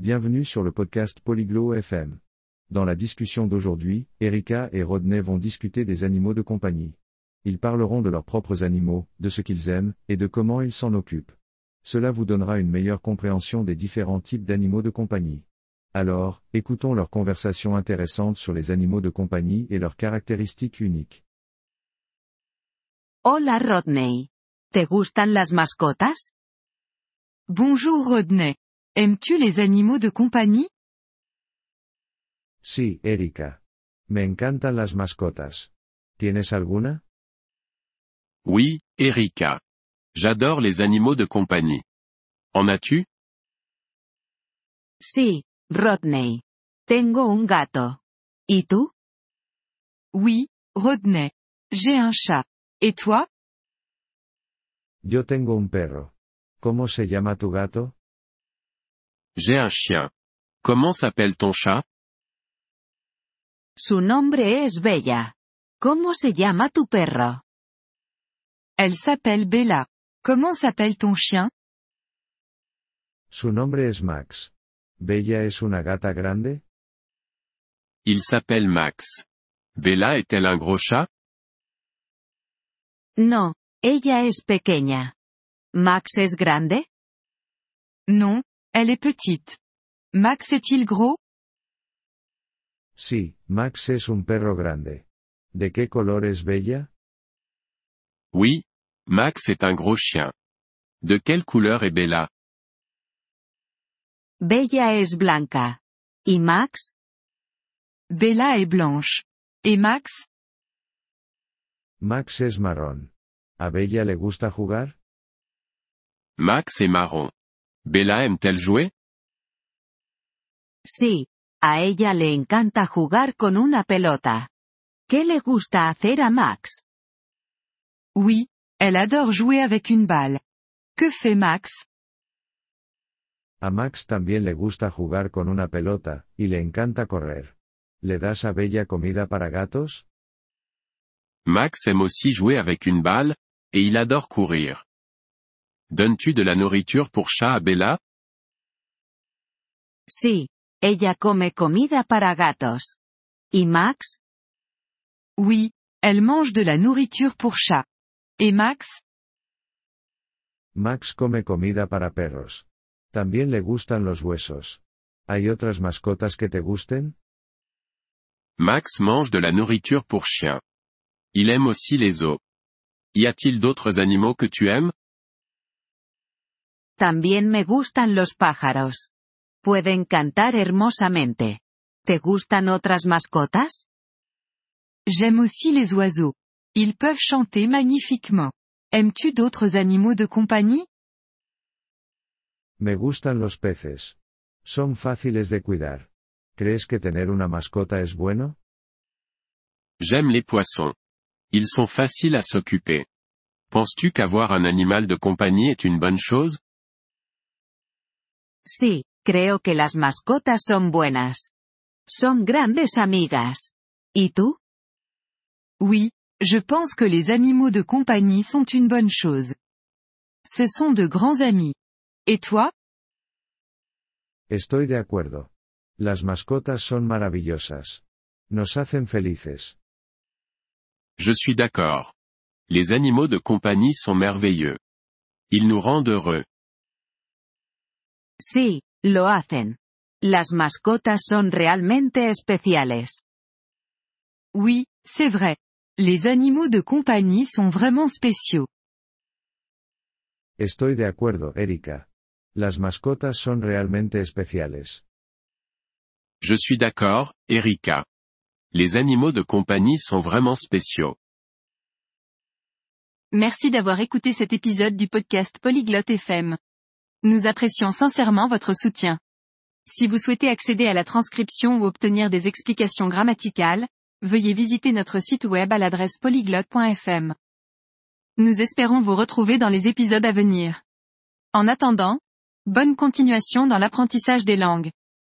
Bienvenue sur le podcast Polyglot FM. Dans la discussion d'aujourd'hui, Erika et Rodney vont discuter des animaux de compagnie. Ils parleront de leurs propres animaux, de ce qu'ils aiment, et de comment ils s'en occupent. Cela vous donnera une meilleure compréhension des différents types d'animaux de compagnie. Alors, écoutons leur conversation intéressante sur les animaux de compagnie et leurs caractéristiques uniques. Hola Rodney. ¿Te gustan las mascotas? Bonjour Rodney. Aimes-tu les animaux de compagnie? Sí, Erika. Me encantan las mascotas. ¿Tienes alguna? Oui, Erika. J'adore les animaux de compagnie. En as-tu? Sí, Rodney. Tengo un gato. ¿Y tú? Oui, Rodney. J'ai un chat. Et toi? Yo tengo un perro. ¿Cómo se llama tu gato? J'ai un chien. Comment s'appelle ton chat? Su nombre es Bella. ¿Cómo se llama tu perro? Elle s'appelle Bella. Comment s'appelle ton chien? Su nombre es Max. ¿Bella es una gata grande? Il s'appelle Max. Bella est-elle un gros chat? No, ella es pequeña. ¿Max es grande? Non, elle est petite. Max est-il gros? Sí, Max es un perro grande. ¿De qué color es Bella? Oui, Max est un gros chien. De quelle couleur est Bella? Bella es blanca. ¿Y Max? Bella est blanche. Et Max? Max es marrón. ¿A Bella le gusta jugar? Max est marron. Bella aime-t-elle jouer? Sí, a ella le encanta jugar con una pelota. ¿Qué le gusta hacer a Max? Oui, elle adore jouer avec une balle. Que fait Max? A Max también le gusta jugar con una pelota, y le encanta correr. ¿Le das a Bella comida para gatos? Max aime aussi jouer avec une balle, et il adore courir. Donnes-tu de la nourriture pour chat à Bella Sí, ella come comida para gatos. ¿Y Max? Oui, elle mange de la nourriture pour chat. Et Max? Max come comida para perros. También le gustan los huesos. ¿Hay otras mascotas que te gusten? Max mange de la nourriture pour chien. Il aime aussi les os. Y a-t-il d'autres animaux que tu aimes? También me gustan los pájaros. Pueden cantar hermosamente. ¿Te gustan otras mascotas? J'aime aussi les oiseaux. Ils peuvent chanter magnifiquement. Aimes-tu d'autres animaux de compagnie? Me gustan los peces. Son fáciles de cuidar. ¿Crees que tener una mascota es bueno? J'aime les poissons. Ils sont faciles à s'occuper. Penses-tu qu'avoir un animal de compagnie est une bonne chose? Sí, creo que las mascotas son buenas. Son grandes amigas. ¿Y tú? Oui, je pense que les animaux de compagnie sont une bonne chose. Ce sont de grands amis. Et toi? Estoy de acuerdo. Las mascotas son maravillosas. Nos hacen felices. Je suis d'accord. Les animaux de compagnie sont merveilleux. Ils nous rendent heureux. Sí, lo hacen. Las mascotas son realmente especiales. Oui, c'est vrai. Les animaux de compagnie sont vraiment spéciaux. Estoy de acuerdo, Erika. Las mascotas son realmente especiales. Je suis d'accord, Erika. Les animaux de compagnie sont vraiment spéciaux. Merci d'avoir écouté cet épisode du podcast Polyglotte FM. Nous apprécions sincèrement votre soutien. Si vous souhaitez accéder à la transcription ou obtenir des explications grammaticales, veuillez visiter notre site web à l'adresse polyglotte.fm. Nous espérons vous retrouver dans les épisodes à venir. En attendant, bonne continuation dans l'apprentissage des langues.